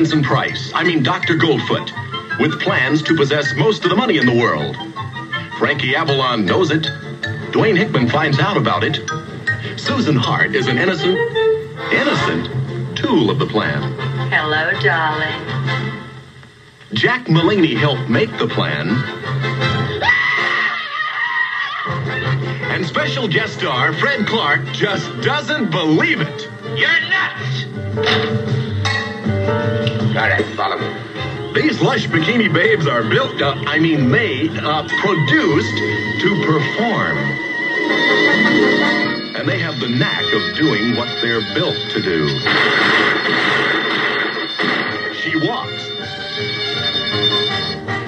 Price, I mean Dr. Goldfoot, with plans to possess most of the money in the world. Frankie Avalon knows it. Dwayne Hickman finds out about it. Susan Hart is an innocent, innocent tool of the plan. Hello, darling. Jack Mullaney helped make the plan. And special guest star Fred Clark just doesn't believe it. You're nuts! All right, follow me. These lush bikini babes are built, uh, I mean made, uh, produced to perform. And they have the knack of doing what they're built to do. She walks.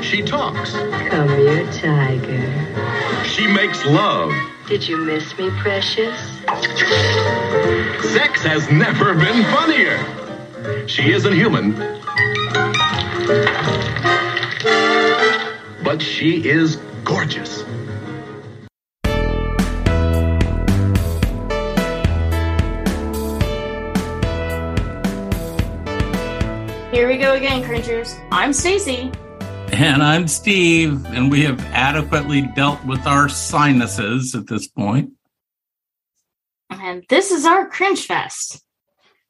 She talks. Come here, tiger. She makes love. Did you miss me, precious? Sex has never been funnier. She isn't human. But she is gorgeous. Here we go again, cringers. I'm Stacy. And I'm Steve, and we have adequately dealt with our sinuses at this point. And this is our cringe fest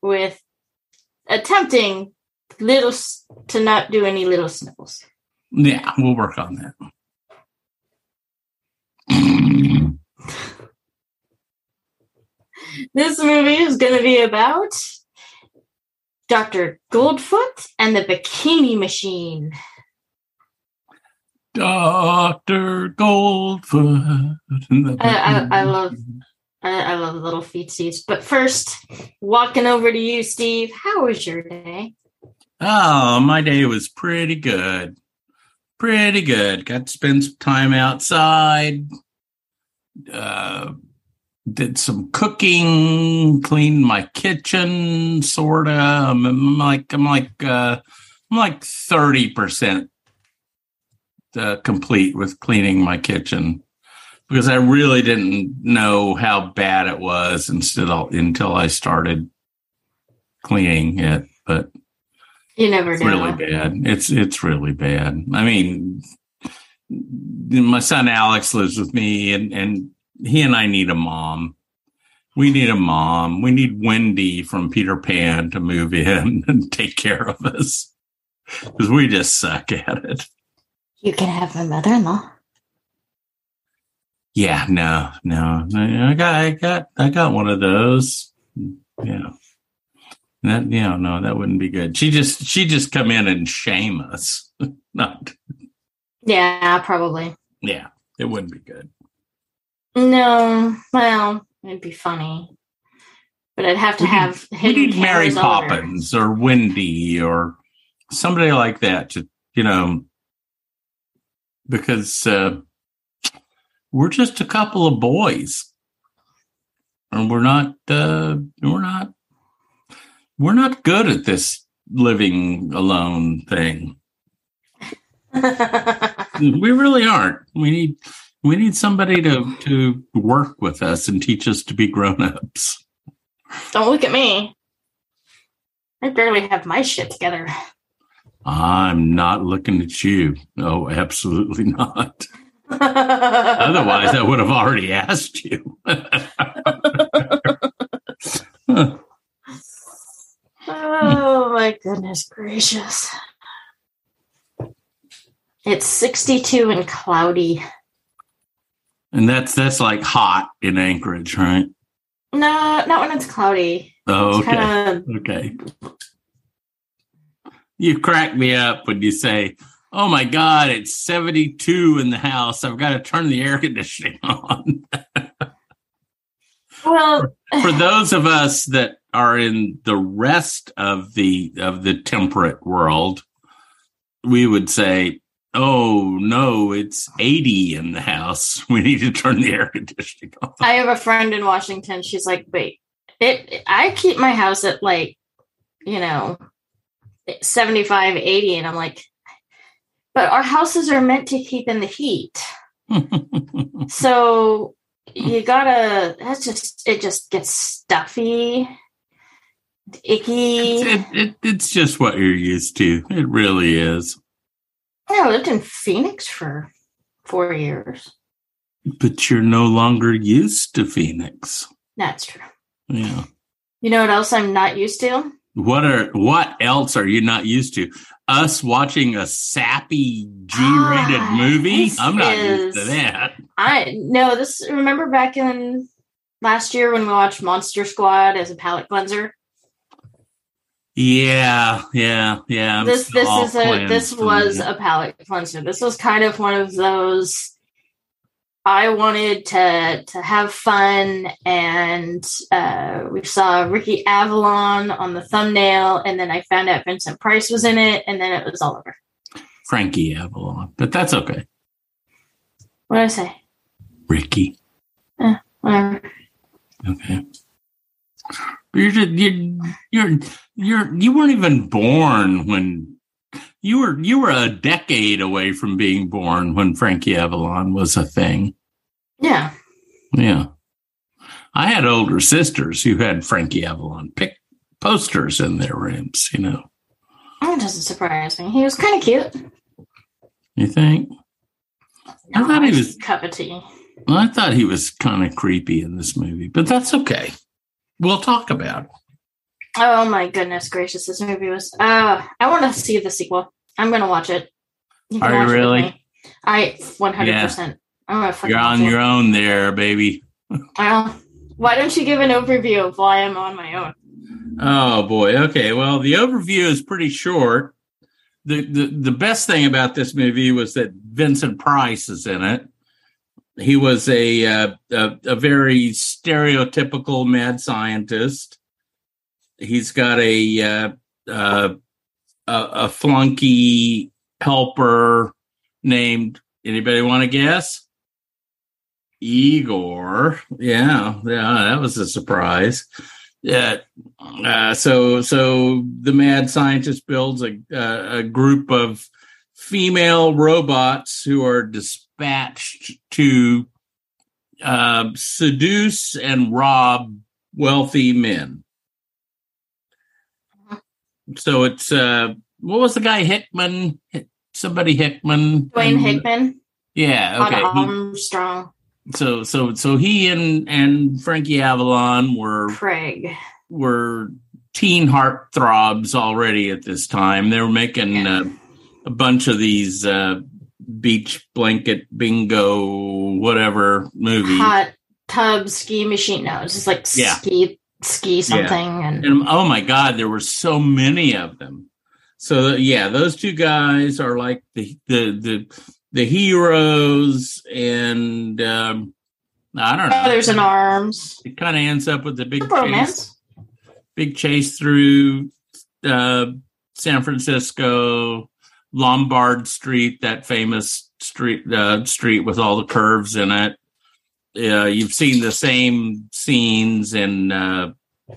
with attempting little to not do any little sniffles. Yeah, we'll work on that. This movie is going to be about Dr. Goldfoot and the Bikini Machine. Dr. Goldfoot. and the- I, I, I love I, I love little feetsies. But first, walking over to you, Steve. How was your day? Oh, my day was pretty good. Pretty good. Got to spend some time outside. Uh, did some cooking, cleaned my kitchen, sorta. I'm, I'm like I'm like uh, I'm like thirty percent uh, complete with cleaning my kitchen because I really didn't know how bad it was until until I started cleaning it. But You never it's know. really bad. It's it's really bad. I mean, my son Alex lives with me, and and he and I need a mom. We need a mom. We need Wendy from Peter Pan to move in and take care of us because we just suck at it. You can have my mother-in-law. Yeah, no, no, I got, I got, I got one of those. Yeah, that, know, no, that wouldn't be good. She just, she just come in and shame us. Not, Yeah, probably. yeah, it wouldn't be good. No, well, it'd be funny, but I'd have to We need- have We need Mary cameras all over. Poppins or Wendy or somebody like that to, you know, because uh, we're just a couple of boys, and we're not, uh, we're not, we're not good at this living alone thing. We really aren't. We need, we need somebody to to work with us and teach us to be grown ups. Don't look at me. I barely have my shit together. I'm not looking at you. No, absolutely not. Otherwise, I would have already asked you. oh my goodness gracious. It's 62 and cloudy. and that's that's like hot in Anchorage, right? No, not when it's cloudy. Oh, okay. kind of Okay. You crack me up when you say, "Oh my God, it's seventy-two in the house. I've got to turn the air conditioning on." well, For those of us that are in the rest of the of the temperate world, we would say, "Oh no, it's eighty in the house. We need to turn the air conditioning on." I have a friend in Washington. She's like, wait, it. I keep my house at like, you know, 75, 80. And I'm like, but our houses are meant to keep in the heat. So you gotta, that's just, it just gets stuffy. icky. It, it, it's just what you're used to. It really is. I lived in Phoenix for four years. But you're no longer used to Phoenix. That's true. Yeah. You know what else I'm not used to? What are what else are you not used to? Us watching a sappy G-rated Ah, movie? I'm not used to that. I no. This remember back in last year when we watched Monster Squad as a palate cleanser. Yeah, yeah, yeah. I'm this this is a this was a palate cleanser. This was kind of one of those. I wanted to to have fun, and uh, we saw Ricky Avalon on the thumbnail, and then I found out Vincent Price was in it, and then it was all over. Frankie Avalon, but that's okay. What did I say? Ricky, Whatever. okay. You're just, you're you're you're you weren't even born when you were you were a decade away from being born when Frankie Avalon was a thing. Yeah. Yeah. I had older sisters who had Frankie Avalon pick posters in their rooms, you know. That doesn't surprise me. He was kind of cute. You think? I thought he was- cup of tea. I thought he was kind of creepy in this movie, but that's okay. We'll talk about it. Oh my goodness gracious! This movie was. Uh, I want to see the sequel. I'm gonna watch it. can Are you watch it with really? I 100. percent I'm gonna fucking You're on your it. own there, baby. Well, why don't you give an overview of why I'm on my own? Oh boy. Okay. Well, the overview is pretty short. The, the the best thing about this movie was that Vincent Price is in it. He was a uh, a, a very stereotypical mad scientist. He's got a uh, uh, a, flunky helper named. Anybody want to guess? Igor. Yeah, yeah, that was a surprise. Yeah. Uh, so so the mad scientist builds a a, a group of female robots who are dispatched to uh, seduce and rob wealthy men. So it's uh, what was the guy Hickman? Somebody Hickman. Dwayne Hickman, Yeah. Okay. Armstrong, so so so he and and Frankie Avalon were Craig. were teen heartthrobs already at this time. They were making Yeah. uh, a bunch of these uh, beach blanket bingo whatever movie. Hot tub ski machine. No, it's just like Yeah. ski ski something and And oh my god, there were so many of them. So yeah, those two guys are like the the the the heroes, and um, I don't know. Brothers in Arms. It kind of ends up with the big chase, big chase through uh, San Francisco, Lombard Street, that famous street uh, street with all the curves in it. Uh, you've seen the same scenes in uh,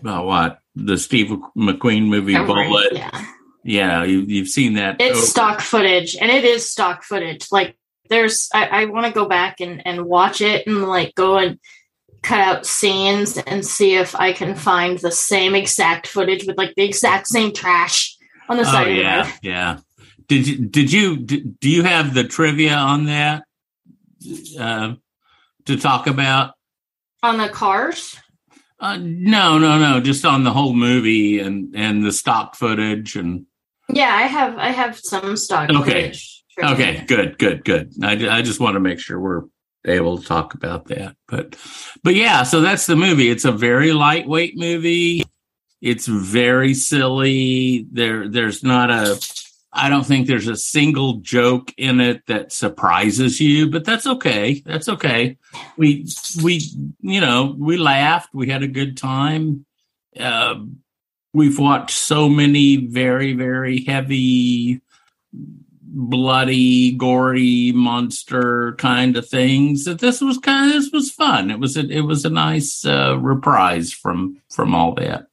uh, what the Steve McQueen movie Every- Bullitt. Yeah. Yeah, you, you've seen that. It's over- stock footage and it is stock footage. Like there's I, I want to go back and, and watch it and like go and cut out scenes and see if I can find the same exact footage with like the exact same trash on the Oh side of the yeah, road. yeah. Did you did you do you have the trivia on that uh, to talk about? On the cars. Uh, no, no, no. Just on the whole movie and and the stock footage and Yeah, I have I have some stock Okay. footage. Sure. okay, good, good, good. I, I just want to make sure we're able to talk about that. But but yeah, so that's the movie. It's a very lightweight movie. It's very silly. There there's not a I don't think there's a single joke in it that surprises you, but that's okay. That's okay. We we you know, we laughed, we had a good time. Uh, we've watched so many very very heavy bloody, gory monster kind of things. That this was kind of this was fun. It was a, it was a nice uh, reprise from from all that.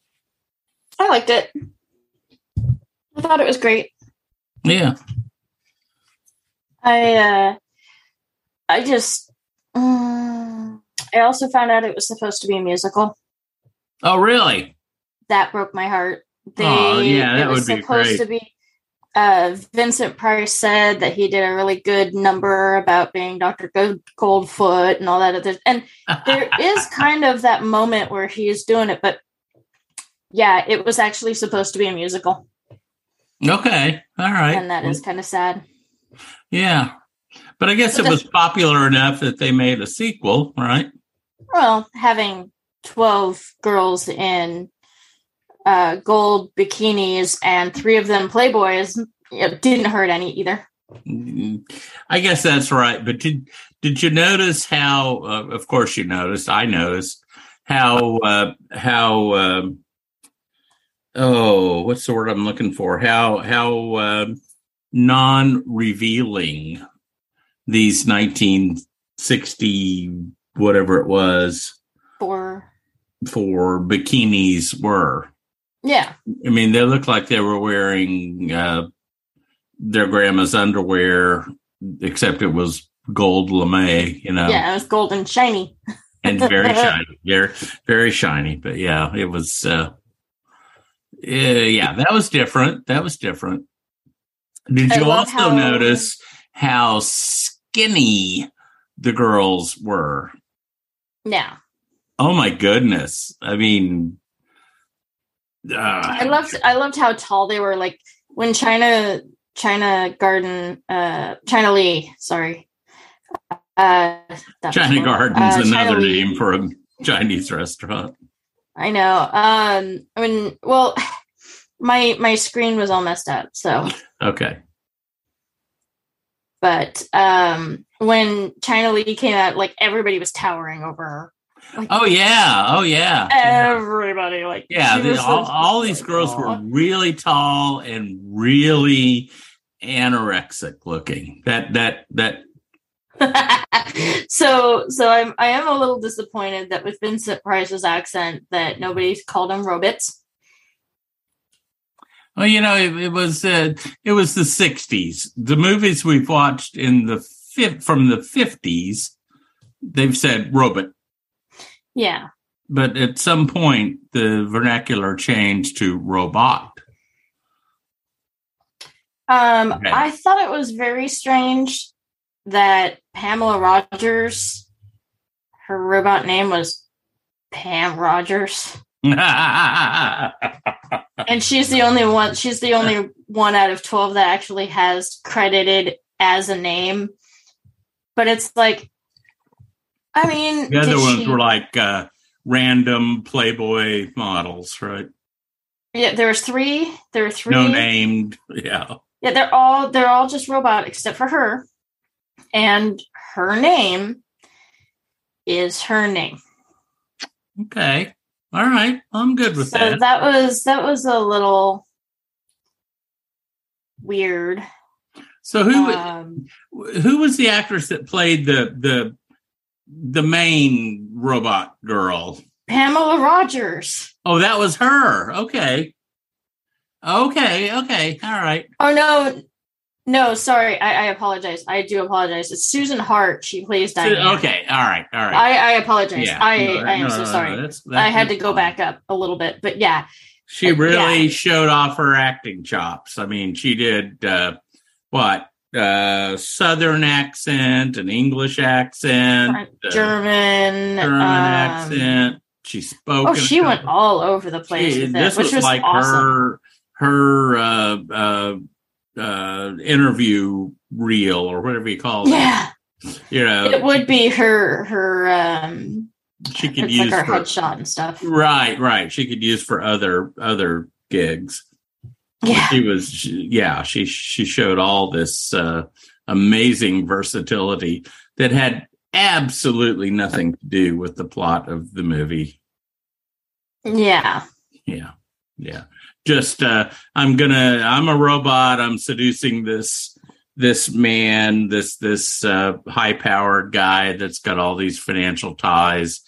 I liked it. I thought it was great. Yeah. I uh I just mm, I also found out it was supposed to be a musical. Oh, really? that broke my heart. They, Aw, yeah, that it was would be supposed great. to be. Uh, Vincent Price said that he did a really good number about being Doctor Gold, Goldfoot and all that other. And there is kind of that moment where he's doing it, but yeah, it was actually supposed to be a musical, okay, all right, and that is kind of sad. yeah. But I guess it was popular enough that they made a sequel, right? Well, having 12 girls in uh, gold bikinis and three of them Playboys it didn't hurt any either. I guess that's right. But did did you notice how? Uh, of course, you noticed. I noticed how uh, how. um oh, what's the word I'm looking for? How how um non-revealing these 1960 whatever it was For for bikinis were. yeah, I mean, they looked like they were wearing uh, their grandma's underwear, except it was gold lame, you know, yeah, it was gold and shiny. and very shiny, very, very shiny. But yeah, it was. Uh, yeah, yeah, that was different. That was different. Did you also how- notice how skinny the girls were? Yeah, Oh my goodness! I mean, uh, I loved I loved how tall they were. Like when China China Garden uh China Lee, sorry. Uh China. Garden's Uh, China another Lee. name for a Chinese restaurant. I know. Um I mean well my my screen was all messed up, so Okay. but um when China Lee came out, like everybody was towering over her. Like Oh yeah. Oh yeah. everybody, like Yeah. the- all, all these girls were really tall and really anorexic looking. That that that. so so I'm I am a little disappointed that with Vincent Price's accent that nobody's called him robots. Well, you know, it, it was uh, it was the '60s. The movies we've watched in the fif- from the '50s, they've said robot, Yeah. but at some point the vernacular changed to robot. Um Okay. I thought it was very strange that Pamela Rogers her robot name was Pam Rogers. And she's the only one she's the only one out of 12 that actually has credited as a name. But it's like I mean, The other ones she- were like uh, random Playboy models, right? Yeah, there was three. There were three. No named. Yeah. Yeah, they're all they're all just robot except for her, and her name is her name. Okay. All right. I'm good with that. so that. that was that was a little weird. So who Um, who was the actress that played the the the main robot girl? Pamela Rogers. Oh, that was her. Okay. Okay. Okay. All right. Oh no, no, sorry. I, I apologize. I do apologize. It's Susan Hart. She plays Diane. Okay. All right. All right. I, I apologize. Yeah. I, No, I am no, so no, no, sorry. that's- I had to go back up a little bit, but yeah, She really Yeah. showed off her acting chops. I mean, she did uh, what? Uh, Southern accent, an English accent, uh, German, German um, accent. She spoke. Oh, she went all over the place She- this was, was, like awesome. her her uh, uh, uh, interview reel or whatever you call it. Yeah, You know, it would be her her um she could use like her for headshot and stuff. right, right. She could use for other other gigs. Yeah, She was, she, yeah. She she showed all this uh, amazing versatility that had absolutely nothing to do with the plot of the movie. yeah, Yeah. Yeah. Just uh I'm gonna I'm a robot, I'm seducing this this man, this this uh high powered guy that's got all these financial ties,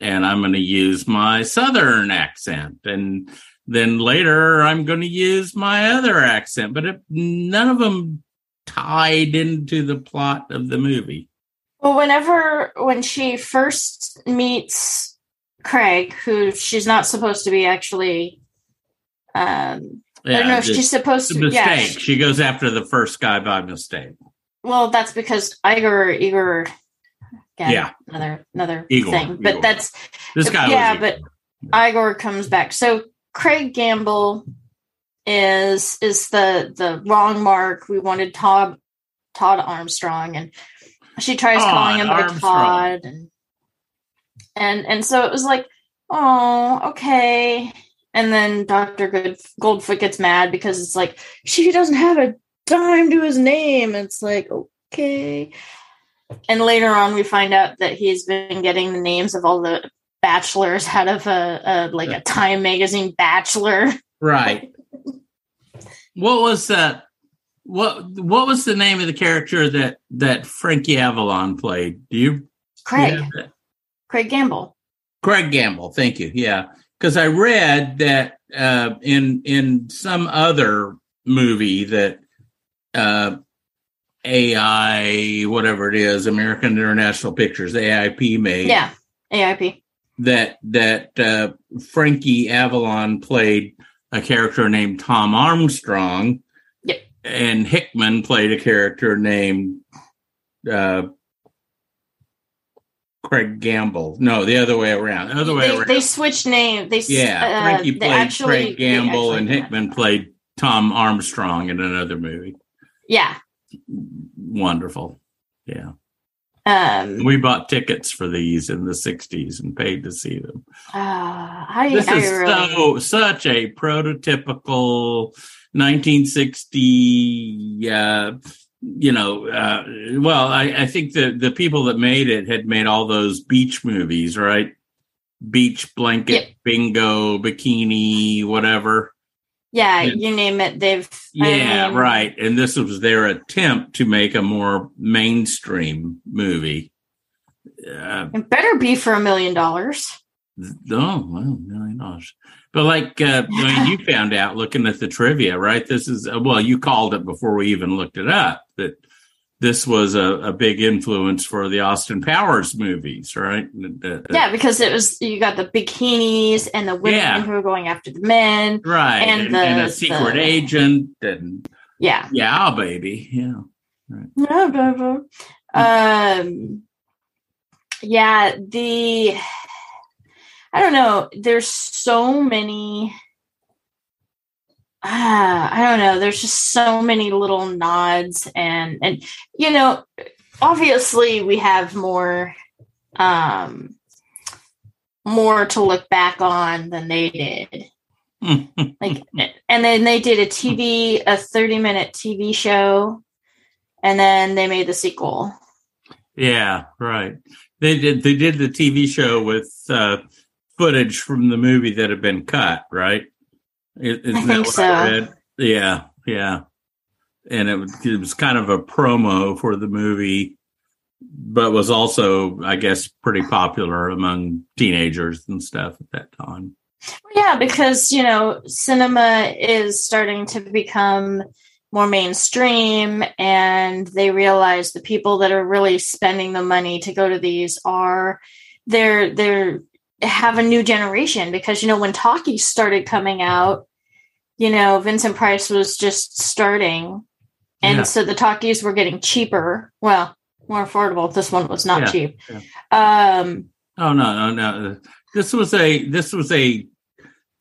and I'm gonna use my southern accent. And then later I'm gonna use my other accent, but it, none of them tied into the plot of the movie. Well, whenever when she first meets Craig, who she's not supposed to be actually. Um, I don't know. the- She's supposed to. Yeah. mistake. she goes after the first guy by mistake. Well, that's because Igor, Igor. again, Yeah. Another another Igor, thing, but Igor. that's This guy yeah, but Igor comes back. So Craig Gamble is is the the wrong mark. We wanted Todd Todd Armstrong, and she tries Todd calling him by Todd, and and and so it was like, oh, okay. And then Doctor Good Goldfoot gets mad because it's like she doesn't have a dime to his name. It's like okay. And later on, we find out that he's been getting the names of all the bachelors out of a, a like a Time magazine bachelor. right. what was that? What What was the name of the character that that Frankie Avalon played? Do you? Craig, you? Craig Gamble. Craig Gamble. Thank you. Yeah, because I read that uh, in in some other movie that uh, AI, whatever it is, American International Pictures, AIP made. Yeah, AIP. that that uh, Frankie Avalon played a character named Tom Armstrong. Yep. And Hickman played a character named uh, Craig Gamble. No, the other way around. The other way They, around. they switched names. They yeah, uh, Frankie they played actually- Craig Gamble, actually- and Hickman played Tom Armstrong in another movie. Yeah. Wonderful. Yeah. Um, We bought tickets for these in the 60s and paid to see them. uh, I, this I is really, so such a prototypical 1960 uh you know uh well I, I think the the people that made it had made all those beach movies right beach blanket bingo bikini whatever yeah, Yeah. you name it. They've, I yeah mean, right and this was their attempt to make a more mainstream movie uh, It better be for a million dollars. Oh, well, million dollars. But like uh, when you found out looking at the trivia, right? This is uh, well, you called it before we even looked it up that this was a, a big influence for the Austin Powers movies, right? The- the- Yeah, because it was you got the bikinis and the women Yeah. who were going after the men. right. and And, the- and a secret the- agent, and Yeah. yeah, baby, yeah. Yeah, blah, blah. Um, yeah, the I don't know. There's so many. Ah, I don't know. There's just so many little nods, and and you know, obviously we have more, um, more to look back on than they did. Like, and then they did a TV, a 30 minute TV show, and then they made the sequel. yeah, right. They did. They did the TV show with uh, footage from the movie that had been cut, right? Is- isn't I think so. read? Yeah, yeah. And it was, it was kind of a promo for the movie, but was also, I guess, pretty popular among teenagers and stuff at that time. Yeah, because you know, cinema is starting to become more mainstream, and they realize the people that are really spending the money to go to these are they're they're have a new generation because you know when talkies started coming out, you know Vincent Price was just starting, and Yeah. so the talkies were getting cheaper. Well, more affordable. This one was not Yeah, cheap. Um, Oh no, no, no! This was a this was a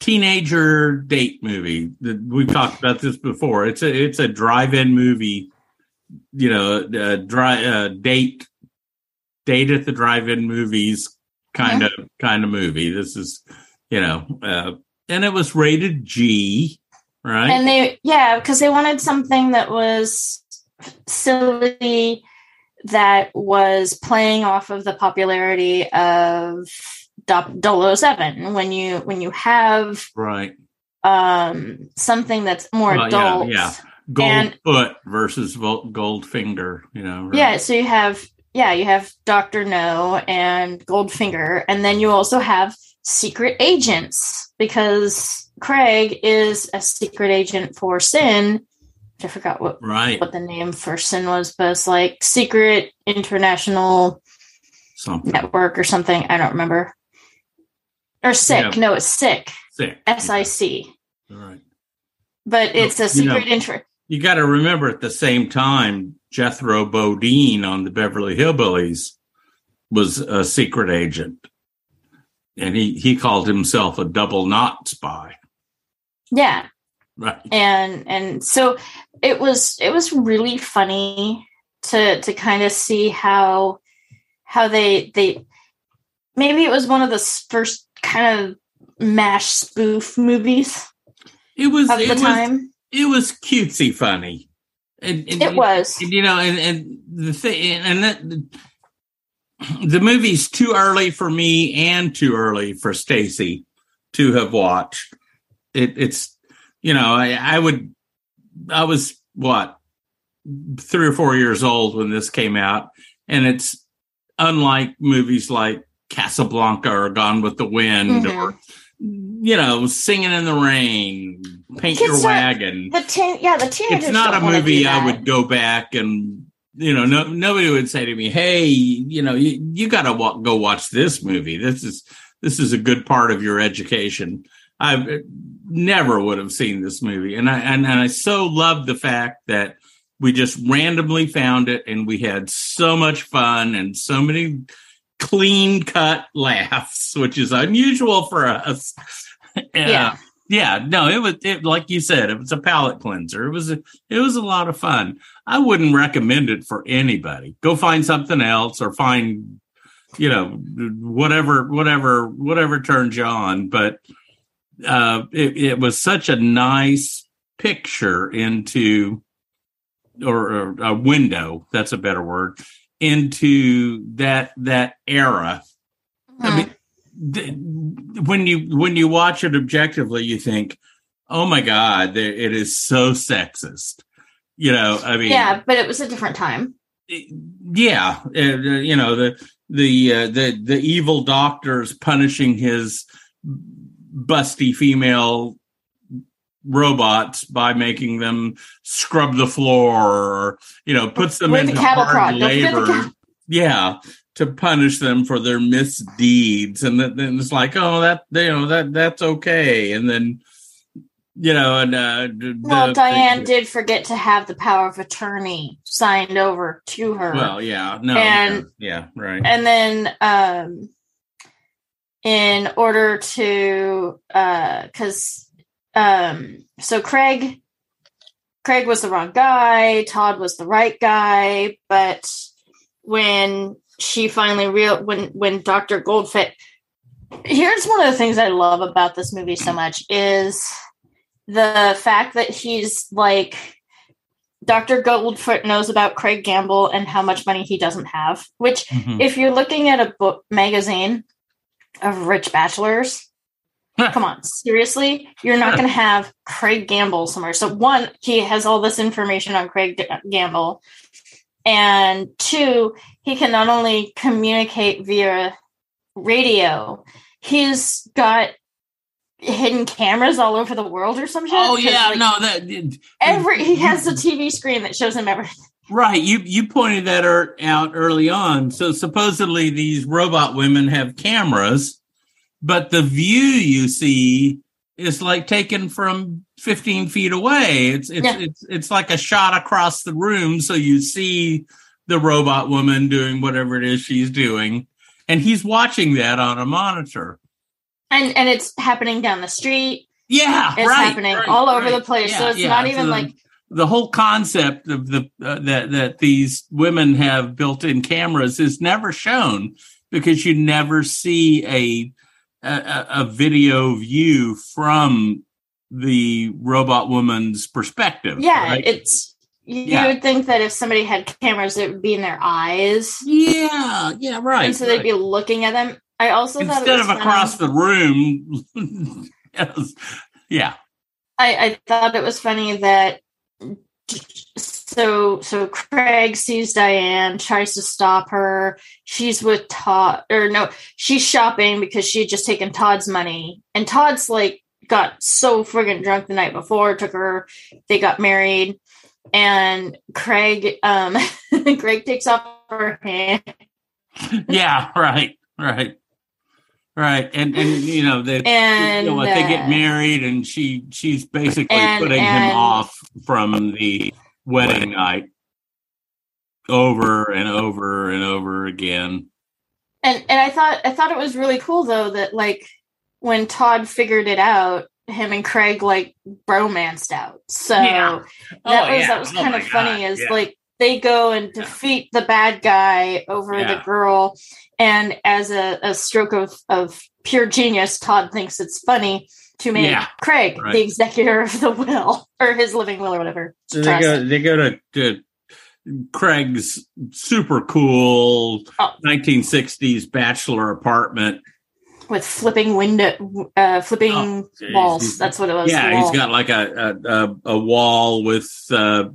teenager date movie. We've talked about this before. It's a it's a drive-in movie. You know, uh, dry uh, date date at the drive-in movies kind of kind of movie. This is you know, uh, and it was rated G, right? and they yeah because they wanted something that was silly that was playing off of the popularity of Do- 007 when you when you have right. um something that's more Well, yeah, adult yeah. And- Goldfoot versus Goldfinger. You know, right? yeah so you have yeah you have dr no and goldfinger and then you also have secret agents because craig is a secret agent for sin i forgot what right. what the name for sin was but it's like secret international Something. network or something i don't remember or sick. Yeah. No, it's sick. Sick. S I C. All right. But it's a You know- secret. You got to remember at the same time, Jethro Bodine on the Beverly Hillbillies was a secret agent, and he he called himself a double naught spy. Yeah. Right. and and so it was it was really funny to to kind of see how how they they maybe it was one of the first kind of mash spoof movies It was of it the was time it was cutesy funny. And, and- it was and, you know, and and the thing, and that the movie's too early for me and too early for Stacy to have watched. It, it's you know, I, I would, I was what three or four years old when this came out, and it's unlike movies like Casablanca or Gone with the Wind Mhm. or you know, Singing in the Rain, Paint Kids Your are- Wagon. the teen yeah the teenagers it's not a movie I would go back and you know no nobody would say to me hey you know you, you got to wa- go watch this movie. This is this is a good part of your education. I uh, never would have seen this movie. And I and, and I so loved the fact that we just randomly found it and we had so much fun and so many clean cut laughs which is unusual for us. Yeah. yeah. No it was it, like you said it was a palate cleanser. It was a, it was a lot of fun. I wouldn't recommend it for anybody. Go find something else or find you know whatever whatever whatever turns you on. But uh it, it was such a nice picture into or, or a window that's a better word into that that era I Mhm. mean, th- when you when you watch it objectively, you think, "Oh my God, there, it is so sexist." You know, I mean, yeah but it was a different time yeah, uh, you know the the uh, the the evil doctors punishing his busty female robots by making them scrub the floor or you know puts them the into cattle hard prod. Don't the labor. yeah to punish them for their misdeeds. And then then it's like oh that you know that that's okay. And then you know and uh the- well diane the- did forget to have the power of attorney signed over to her. Well yeah no And- yeah right. and then um in order to uh because um so craig craig was the wrong guy todd was the right guy but when she finally real when when dr goldfoot here's one of the things i love about this movie so much is the fact that he's like Dr. Goldfoot knows about Craig Gamble and how much money he doesn't have, which Mhm. if you're looking at a book magazine of rich bachelors, come on, seriously, you're not going to have Craig Gamble somewhere. So one, he has all this information on Craig G- Gamble, and two, he can not only communicate via radio, he's got hidden cameras all over the world or some shit. oh yeah like, no that every he has a TV screen that shows him everything. Right. You you pointed that er, out early on. So supposedly these robot women have cameras, but the view you see is like taken from 15 feet away. It's it's Yeah. it's it's like a shot across the room, so you see the robot woman doing whatever it is she's doing, and he's watching that on a monitor. And and it's happening down the street. Yeah, It's right, happening right, all over right. the place. so it's yeah. not even So like the whole concept of the uh, that that these women have built-in cameras is never shown because you never see a a, a video view from the robot woman's perspective. yeah, right? it's you Yeah. would think that if somebody had cameras, it would be in their eyes, yeah, yeah, right. and so they'd be looking at them. I also thought instead was of across funny- the room. yes. Yeah, I, I thought it was funny that so so Craig sees Diane, tries to stop her. She's with Todd, or no, she's shopping because she had just taken Todd's money, and Todd's like got so friggin' drunk the night before, took her, they got married, and Craig, um, Craig takes off her hand. yeah, right, right. right, and and you know they And you know, they get uh, married, and she she's basically And- putting and- him off from the wedding night over and over and over again. and and I thought I thought it was really cool though that like when Todd figured it out, him and Craig like bromanced out. So Yeah. that Oh, was yeah. that was Oh, kind my of funny is Yeah. like they go and defeat the bad guy over the girl and as a, a stroke of, of pure genius todd thinks it's funny to make Yeah. craig Right. the executor of the will or his living will or whatever So they go they go to, to Craig's super cool Oh. 1960s bachelor apartment. with flipping window uh flipping Oh, walls that's what it was yeah, he's got like a a, a, a wall with uh,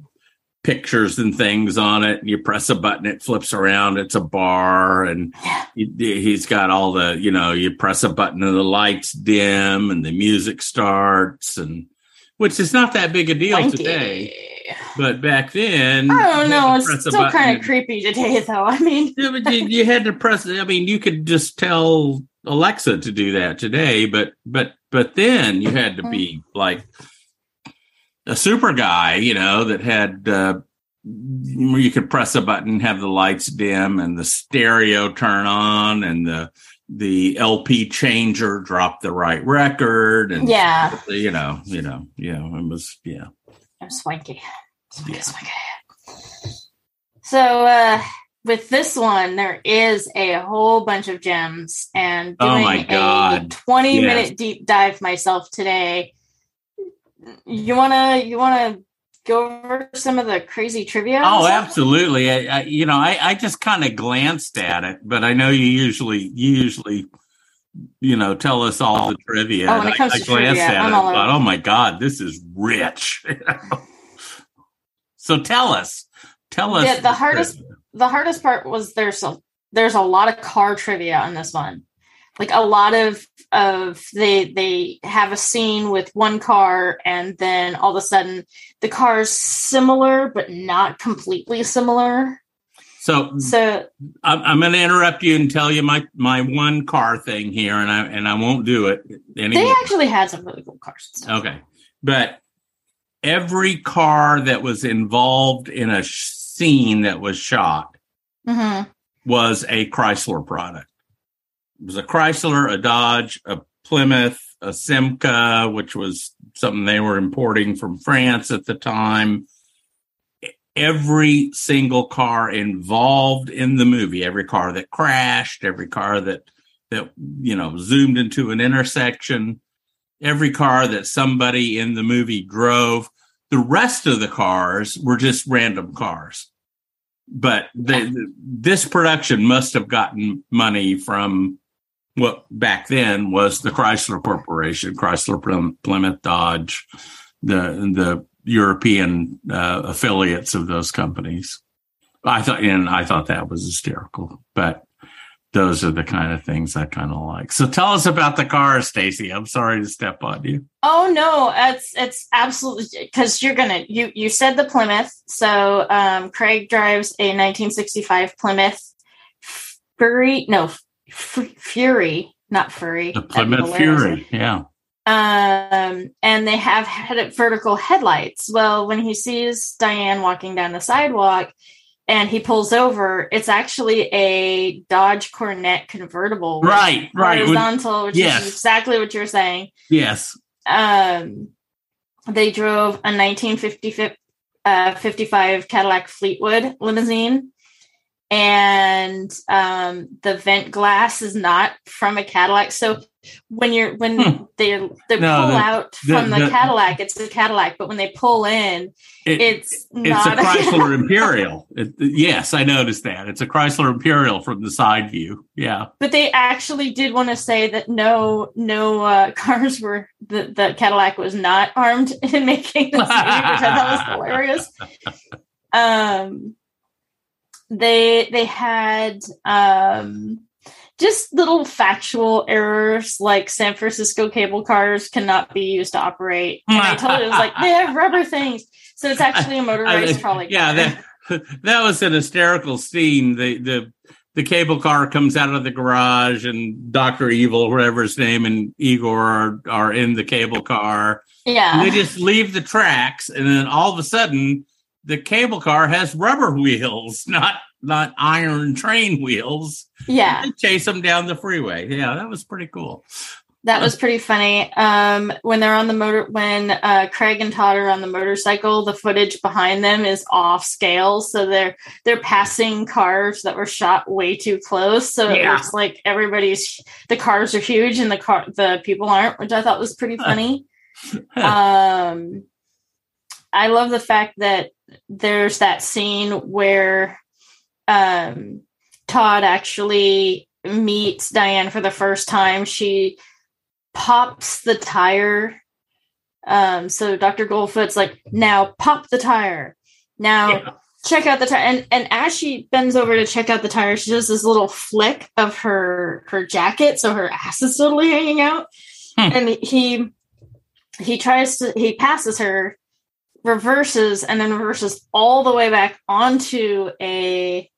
pictures and things on it. And you press a button, it flips around. It's a bar, and he's got all the you know. You press a button and the lights dim and the music starts, and which is not that big a deal today. But back then, i don't know it's still kind of creepy today though i mean you, you had to press. I mean, you could just tell Alexa to do that today, but but but then you had to be mm-hmm. like a super guy, you know, that had uh, where you could press a button, have the lights dim, and the stereo turn on, and the the LP changer drop the right record, and yeah you know, you know, yeah, it was yeah. it was swanky Swanky, Yeah. swanky. so uh with this one there is a whole bunch of gems and Oh doing my a 20 Yes. minute deep dive myself today you want to you want to go over some of the crazy trivia Oh, absolutely. I, I you know, I, I just kind of glanced at it, but I know you usually, you usually, you know, tell us all the trivia. Oh, when it comes I, to I glanced trivia, at it I'm thought, over. oh my God, this is rich. so tell us, tell us. The- the hardest- trivia. the hardest part was there's a there's a lot of car trivia on this one like a lot of of they they have a scene with one car and then all of a sudden the car's similar but not completely similar So so I'm, I'm going to interrupt you and tell you my, my one car thing here, and I and I won't do it anymore. they actually had some really cool cars. Okay. But every car that was involved in a sh- scene that was shot Mhm. was a Chrysler product. Was a Chrysler, a Dodge, a Plymouth, a Simca, which was something they were importing from France at the time. Every single car involved in the movie, every car that crashed, every car that that you know zoomed into an intersection, every car that somebody in the movie drove. The rest of the cars were just random cars. But the- this production must have gotten money from what back then was the Chrysler Corporation, Chrysler, Plymouth, Dodge, the the European uh, affiliates of those companies. I thought, and I thought that was hysterical. But those are the kind of things I kind of like. So tell us about the car, Stacy. I'm sorry to step on you. Oh no, it's it's absolutely because you're gonna you you said the Plymouth. So um, Craig drives a 1965 Plymouth Fury. No, F- Fury, not Fury. The Plymouth. Fury. Yeah. Um, and they have had vertical headlights. Well, when he sees Diane walking down the sidewalk and he pulls over, it's actually a Dodge Coronet convertible. Right, right. Horizontal, which yes. is exactly what you're saying yes. um, they drove a 1955 uh, 55 Cadillac Fleetwood limousine, and um, the vent glass is not from a Cadillac. So when you're when Hmm. they they No, pull the- out from the, the- Cadillac, it's a Cadillac, but when they pull in, It- it's It's not a Chrysler Imperial. It, yes, I noticed that. It's a Chrysler Imperial from the side view. Yeah. but they actually did want to say that no no uh, cars were the, the Cadillac was not armed in making this movie, which I thought was hilarious. Um, they they had um just little factual errors like San Francisco cable cars cannot be used to operate. And I told it, it was like they have rubber things, so it's actually a motorized I- trolley. yeah, that that was an hysterical scene. The the the cable car comes out of the garage and Dr. Evil, whatever his name, and Igor are, are in the cable car. Yeah. And they just leave the tracks, and then all of a sudden, the cable car has rubber wheels, not not iron train wheels. yeah. They chase them down the freeway. Yeah, that was pretty cool. That was pretty funny. Um, when they're on the motor, when uh, Craig and Todd are on the motorcycle, the footage behind them is off scale, so they're they're passing cars that were shot way too close. So it Yeah. looks like everybody's the cars are huge and the car the people aren't, which I thought was pretty funny. um, I love the fact that there's that scene where um, Todd actually meets Diane for the first time. She pops the tire. Um, so Dr. Goldfoot's like, now pop the tire. Now Yeah. check out the tire. And and as she bends over to check out the tire, she does this little flick of her her jacket, so her ass is totally hanging out. Hmm. And he he tries to he passes her, reverses, and then reverses all the way back onto a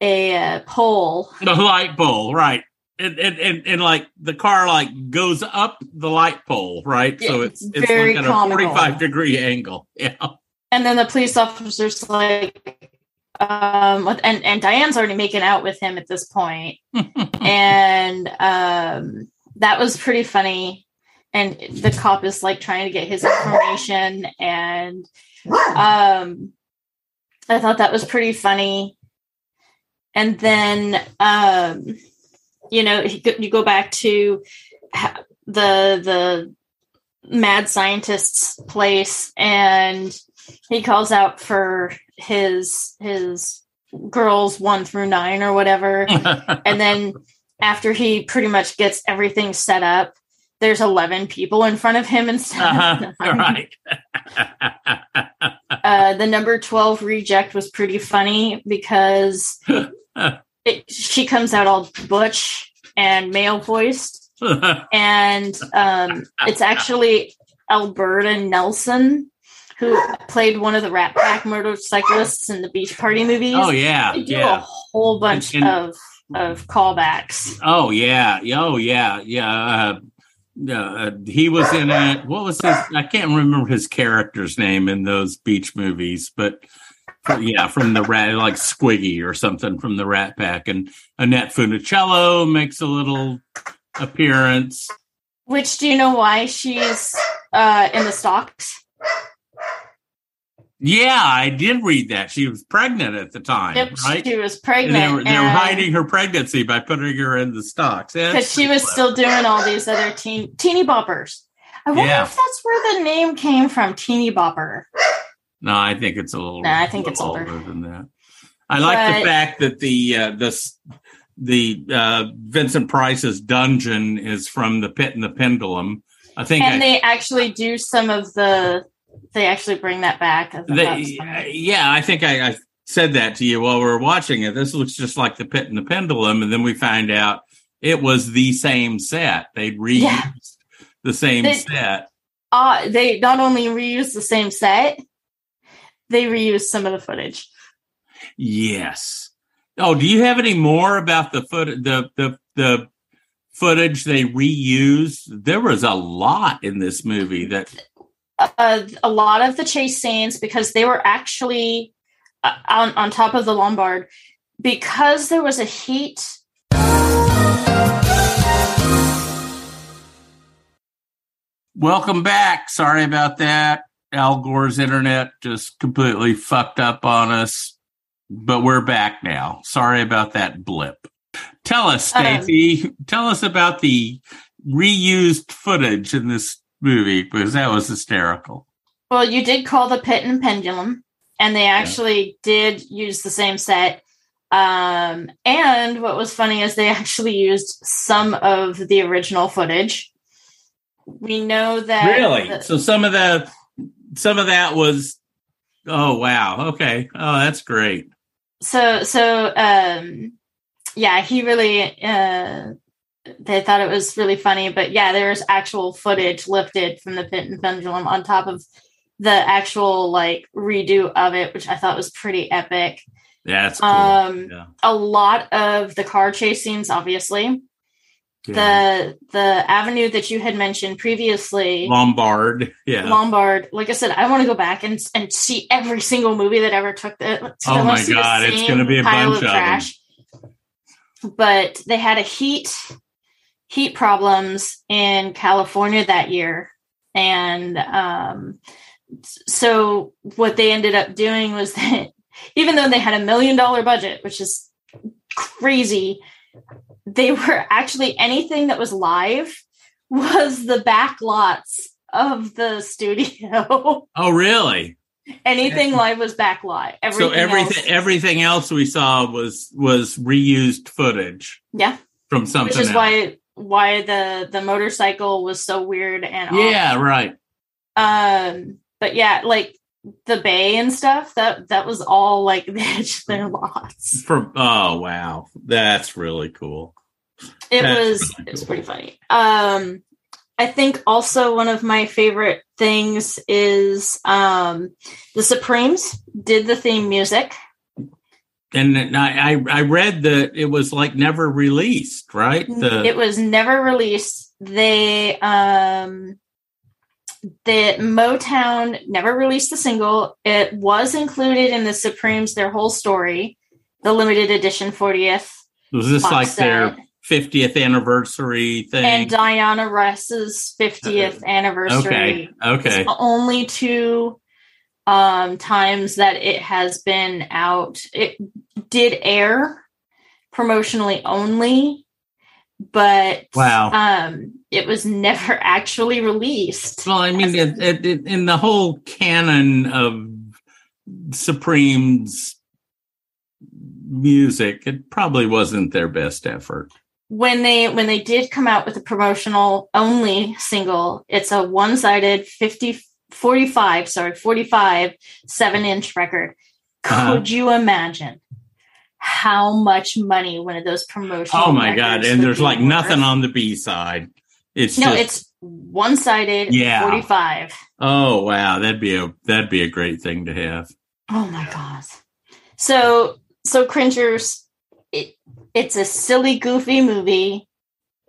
a uh, pole. The light pole, right. And, and, and, and like the car like goes up the light pole, right? so Yeah, it's it's it's very like at a 45 degree angle. Yeah. and then the police officer's like um and and diane's already making out with him at this point and um that was pretty funny and the cop is like trying to get his information and um i thought that was pretty funny. And then um you know you go back to the the mad scientist's place and he calls out for his his girls one through nine or whatever. And then after he pretty much gets everything set up there's 11 people in front of him instead uh-huh. of right. uh, the number 12 reject was pretty funny because it, she comes out all butch and male voiced and um, it's actually Alberta Nelson who played one of the Rat Pack motorcyclists in the Beach Party movies. oh yeah, They do yeah. a whole bunch And- of of callbacks. Oh yeah, oh yeah, yeah. Uh, uh, he was in it. What was his? I can't remember his character's name in those beach movies, but yeah, from the rat, like Squiggy or something from the Rat Pack, and Annette Funicello makes a little appearance. Which do you know why she's uh, in the stocks? Yeah, I did read that she was pregnant at the time, Yep, right? she was And pregnant. they were, they were hiding her pregnancy by putting her in the stocks. Because she was clever. still doing all these other teen teeny boppers. I wonder Yeah. if that's where the name came from, teeny bopper. No, I think it's a little. Nah, I think it's little older. than that. I like But- the fact that the uh, this the uh, Vincent Price's dungeon is from the Pit and the Pendulum. I think And I, they actually do some of the. They actually bring that back. I thought that was they, yeah, I think I, I said that to you while we were watching it. This looks just like the Pit and the Pendulum, and then we find out it was the same set. They'd reused Yeah. the same They- set. uh, they not only reused the same set, they reused some of the footage. Yes. Oh, do you have any more about the foot the the the footage they reused? There was a lot in this movie that Uh, a lot of the chase scenes because they were actually uh, on on top of the Lombard because there was a heat. Welcome back. Sorry about that. Al Gore's internet just completely fucked up on us, but we're back now. Sorry about that blip. Tell us, Um, Stacey. tell us about the reused footage in this movie because that was hysterical. Well, you did call the pit and pendulum, and they actually did use the same set. Um, and what was funny is they actually used some of the original footage. We know that Really? the- so some of the some of that was oh wow. Okay. Oh, that's great. so so um yeah he really uh they thought it was really funny but yeah there's actual footage lifted from the pit and pendulum on top of the actual like redo of it which i thought was pretty epic That's cool. Um, yeah. a lot of the car chase scenes, obviously. yeah. The the avenue that you had mentioned previously, Lombard. Yeah. Lombard. Like I said, I want to go back and and see every single movie that ever took so Oh my God, it's gonna be a bunch of them. But they had a heat heat problems in California that year, and um, so what they ended up doing was that even though they had a million dollar budget, which is crazy, they were actually anything that was live was the back lots of the studio. oh, really? anything live was back lot. Everything so everything else- everything else we saw was was reused footage yeah, from something which is else. why why the the motorcycle was so weird and off. yeah, right. um but yeah like the bay and stuff that that was all like their lots For oh wow, that's really cool. it That's was really it was cool. pretty funny um i think also one of my favorite things is um the supremes did the theme music And I I, read that it was like never released, right? The it was never released they um the motown never released the single it was included in the supremes their whole story the limited edition 40th was this like their fiftieth anniversary thing? and diana ross's 50th anniversary okay, okay. It's the only two um times that it has been out it did air promotionally only but Wow. um it was never actually released Well, I mean, it, it, it, in the whole canon of Supreme's music, it probably wasn't their best effort. when they when they did come out with a promotional only single it's a one-sided 50 45 sorry 45 7 inch record Uh-huh. could you imagine how much money one of those promotions? Oh my god! And there's like worth? nothing on the B side. It's no just it's one-sided Yeah. 45 oh wow, that'd be a that'd be a great thing to have. oh my god so so cringers it, it's a silly goofy movie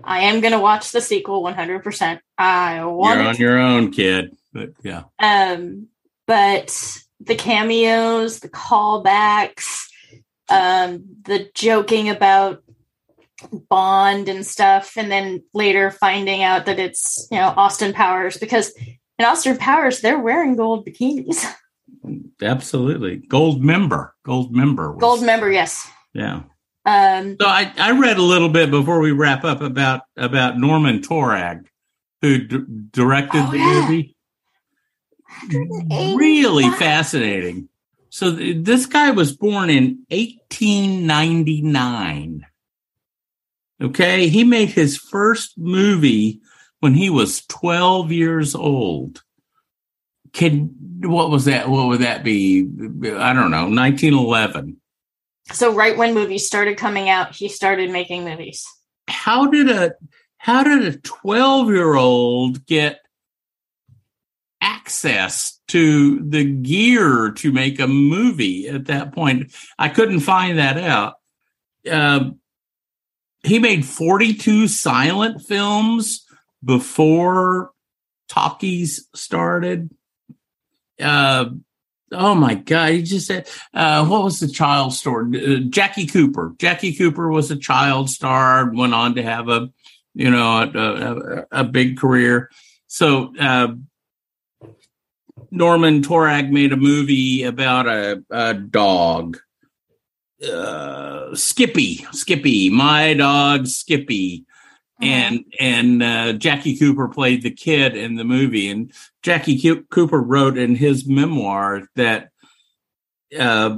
i am going to watch the sequel 100% i want You're on your own, kid. But yeah, Um, but the cameos, the callbacks, um, the joking about Bond and stuff, and then later finding out that it's you know Austin Powers because in Austin Powers they're wearing gold bikinis. absolutely. Goldmember, gold member, was- Goldmember, yes. Yeah. Um, So I, I read a little bit before we wrap up about about Norman Taurog, who d- directed Oh, the yeah. movie. Really fascinating. So th- this guy was born in 1899. Okay, he made his first movie when he was 12 years old. Can what was that? What would that be? I don't know. 1911. So right when movies started coming out, he started making movies. how did a how did a 12 year old get access to the gear to make a movie at that point. I couldn't find that out. Um, he made 42 silent films before talkies started. Uh, oh my god he just said uh, what was the child star uh, jackie cooper. Jackie cooper was a child star went on to have a you know a, a, a big career. So uh, norman taurog made a movie about a, a dog. Uh, skippy skippy my dog skippy. And and uh, Jackie Cooper played the kid in the movie, and Jackie Cu- Cooper wrote in his memoir that uh,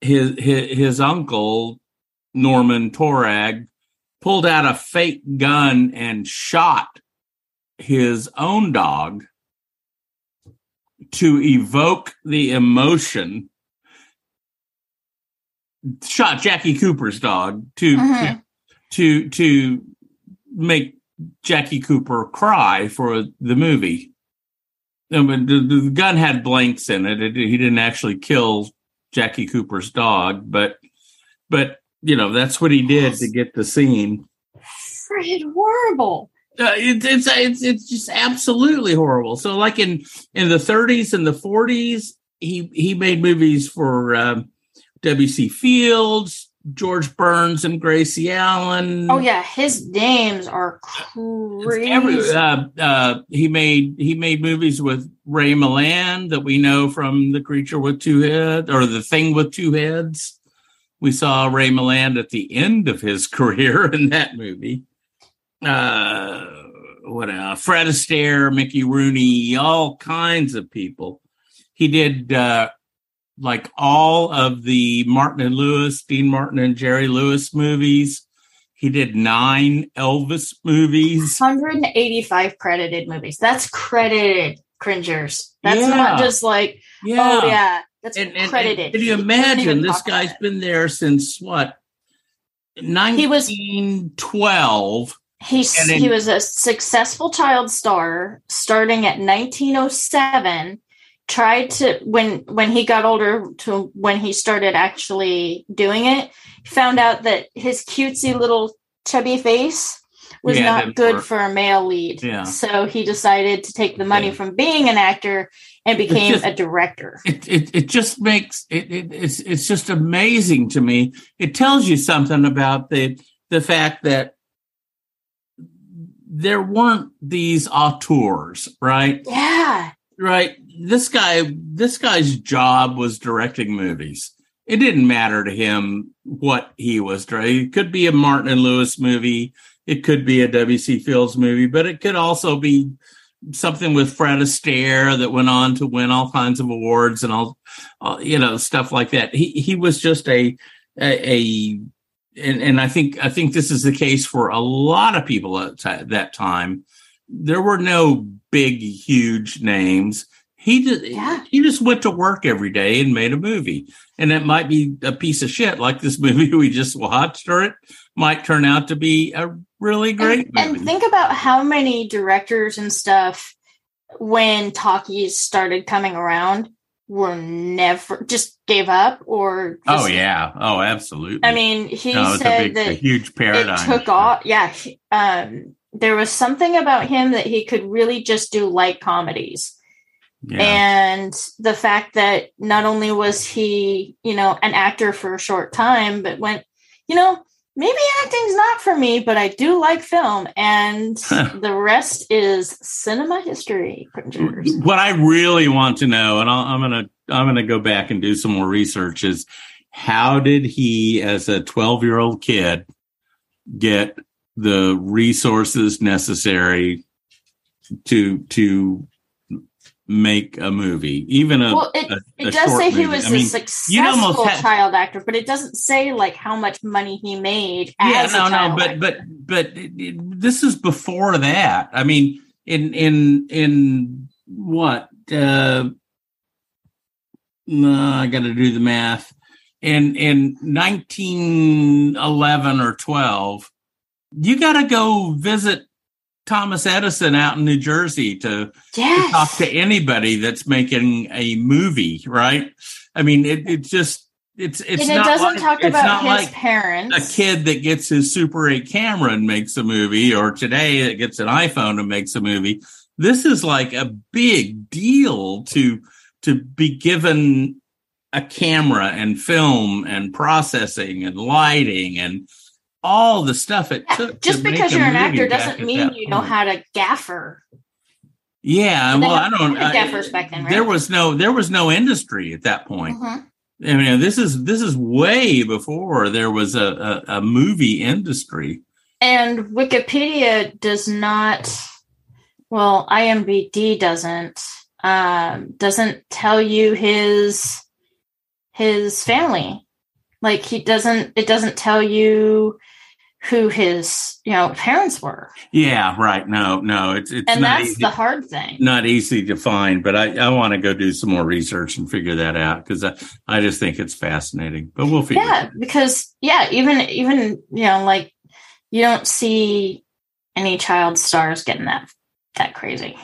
his, his his uncle Norman Taurog pulled out a fake gun and shot his own dog to evoke the emotion. Shot Jackie Cooper's dog to Mhm. to to make Jackie Cooper cry for the movie. I mean, the, the gun had blanks in it. it. He didn't actually kill Jackie Cooper's dog, but but you know that's what he did to get the scene. Freaking horrible. Uh, it, it's it's it's just absolutely horrible. So like in in the 30s and the 40s, he he made movies for um, W.C. Fields, George Burns, and Gracie Allen. Oh yeah, his names are crazy. every- uh, uh, he made he made movies with Ray Milland that we know from The Creature with Two Heads or The Thing with Two Heads. We saw Ray Milland at the end of his career in that movie. Uh, what else? Fred Astaire, Mickey Rooney, all kinds of people. He did uh, like all of the Martin and Lewis, Dean Martin and Jerry Lewis movies. He did nine Elvis movies. 185 credited movies. That's credited cringers. That's Yeah. not just like, Yeah. oh yeah, that's And, and, and credited. can you imagine this guy's been there since what? He was- 1912. He's then- he was a successful child star starting at 1907. Tried to when when he got older to when he started actually doing it, found out that his cutesy little chubby face was Yeah, not good work. for a male lead. Yeah. So he decided to take the money Yeah. from being an actor and became just- a director. It, it it just makes it, it it's it's just amazing to me. It tells you something about the the fact that there weren't these auteurs, right? Yeah. right? This guy this guy's job was directing movies. It didn't matter to him what he was directing. It could be a martin and lewis movie. It could be a wc fields movie but it could also be something with fred astaire that went on to win all kinds of awards and all uh, you know stuff like that. He he was just a a, a and, and i think i think this is the case for a lot of people at ti- that time. There were no big huge names. He just Yeah. he just went to work every day and made a movie. And it might be a piece of shit like this movie we just watched or it might turn out to be a really great and, movie. and think about how many directors and stuff when talkies started coming around were never just gave up or oh yeah. Oh absolutely. I mean he no, said big, that huge paradigm. it took off yeah um there was something about him that he could really just do light comedies. Yeah. and the fact that not only was he you know an actor for a short time but went you know maybe acting's not for me but i do like film and the rest is cinema history what I really want to know, and I'll, I'm gonna I'm gonna go back and do some more research, is how did he, as a 12 year old kid, get the resources necessary to to make a movie, even a, well it, a- it a does short say he was I mean, a successful have- child actor but it doesn't say like how much money he made yeah, as a no, no, but but but this is before that. I mean, in in in what? Uh, no, I got to do the math. In in nineteen eleven or twelve, you got to go visit Thomas Edison out in New Jersey to to talk to anybody that's making a movie, right? I mean, it, it just it's it's and it not doesn't like, talk about his like parents a kid that gets his Super 8 camera and makes a movie, or today that gets an iPhone and makes a movie. This is like a big deal to to be given a camera and film and processing and lighting and all the stuff it Yeah, took. just to because you're an actor doesn't mean you know how to gaffer Yeah, well, I don't. I- gaffers back then, right? There was no there was no industry at that point. Mhm. I mean, this is this is way before there was a, a, a movie industry. And Wikipedia does not, well, IMBD doesn't, um, doesn't tell you his his family. Like he doesn't, it doesn't tell you who his you know parents were, Yeah, right. No, no, it's it's and that's easy, the hard thing. not easy to find. But I, I want to go do some more research and figure that out because I, I just think it's fascinating. But we'll figure. yeah it out. because yeah even even you know like you don't see any child stars getting that that crazy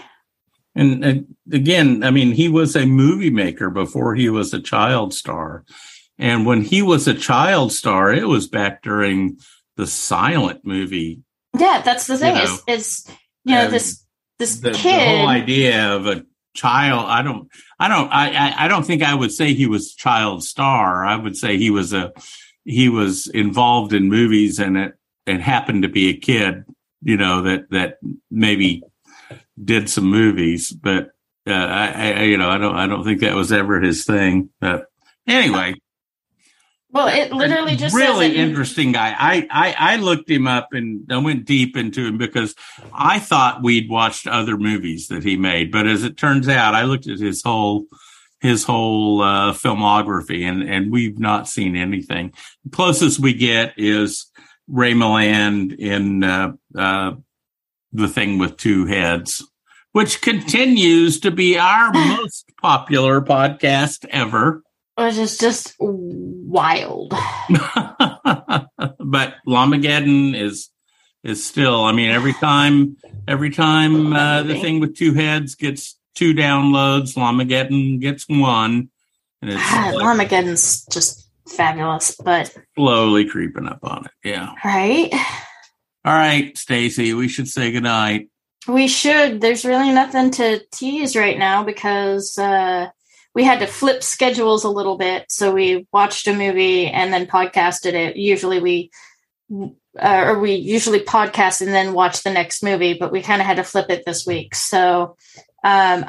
And, and again, I mean, he was a movie maker before he was a child star. And when he was a child star, it was back during the silent movie. Yeah, that's the thing. You is is you know and this this The, the kid. whole idea of a child, I don't, I don't, I, I, I don't think I would say he was child star. I would say he was a, he was involved in movies and it, it happened to be a kid, you know, that, that maybe did some movies, but, uh, I, I, you know, I don't, I don't think that was ever his thing. But anyway, well, it literally just really interesting guy. I, I I looked him up and I went deep into him because I thought we'd watched other movies that he made, but as it turns out, I looked at his whole his whole uh, filmography and and we've not seen anything. The closest we get is Ray Milland in uh, uh, the thing with two heads, which continues to be our most popular podcast ever. Which is just wild. but Lamageddon is is still. I mean, every time every time uh, the thing with two heads gets two downloads, Lamageddon gets one, and it's like Armageddon's just fabulous, but slowly creeping up on it. Yeah. right. All right, Stacy, we should say goodnight. We should. There's really nothing to tease right now because uh, we had to flip schedules a little bit. So we watched a movie and then podcasted it. Usually we, uh, or we usually podcast and then watch the next movie, but we kind of had to flip it this week. So um,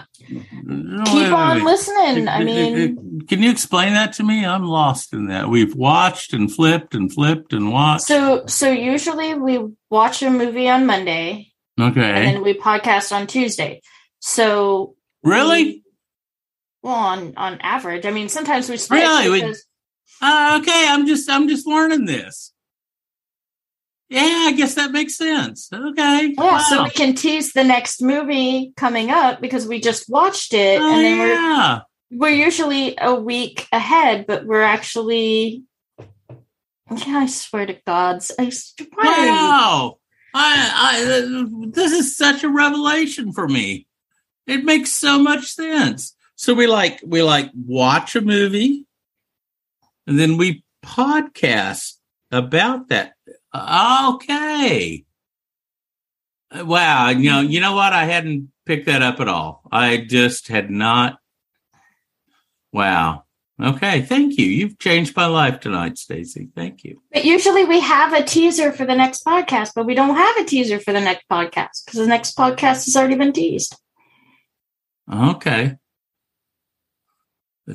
No, keep wait, on wait. listening. I mean, can you explain that to me? I'm lost in that. We've watched and flipped and flipped and watched. so so usually we watch a movie on Monday Okay. and then we podcast on Tuesday. So Really? Well, on on average, I mean, sometimes we switch Really? Because- Uh, okay, I'm just I'm just learning this. Yeah, I guess that makes sense. Okay. Yeah, so we can tease the next movie coming up because we just watched it, Oh, and then we're yeah. we're usually a week ahead, but we're actually. Yeah, I swear to God's, I swear. Wow. I, I, this is such a revelation for me. It makes so much sense. So we like, we like watch a movie and then we podcast about that. Uh, okay. Uh, wow. You know, you know what? I hadn't picked that up at all. I just had not. Wow. Okay. Thank you. You've changed my life tonight, Stacy. Thank you. But usually we have a teaser for the next podcast, but we don't have a teaser for the next podcast because the next podcast has already been teased Okay.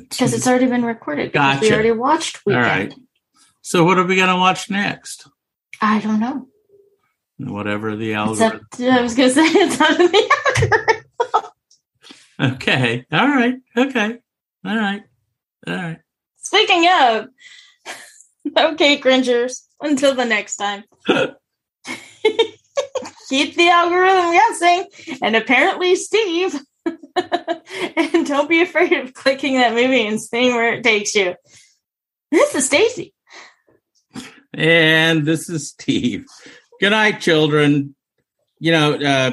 Because it's already been recorded. because We already watched All Weekend. right. So what are we going to watch next? I don't know. Whatever the algorithm. to- I was going to say it's out of the algorithm. Okay. All right. Okay. All right. All right. Speaking of, okay, cringers, until the next time. Keep the algorithm guessing, and apparently Steve. and don't be afraid of clicking that movie and seeing where it takes you. This is Stacy. And this is Steve. Good night, children. You know, uh,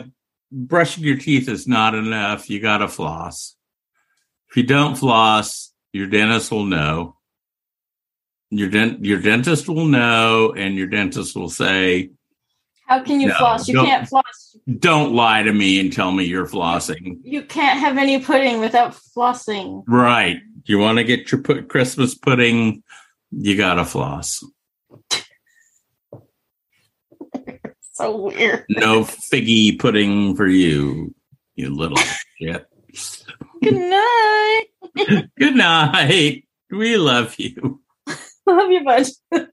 brushing your teeth is not enough. You got to floss. If you don't floss, your dentist will know. Your dent, your dentist will know, and your dentist will say, How can you No, floss? You can't floss. "Don't lie to me and tell me you're flossing." You can't have any pudding without flossing. Right. You want to get your put Christmas pudding, you got to floss. So weird. No figgy pudding for you, you little shit. Good night. Good night. We love you. Love you, bud.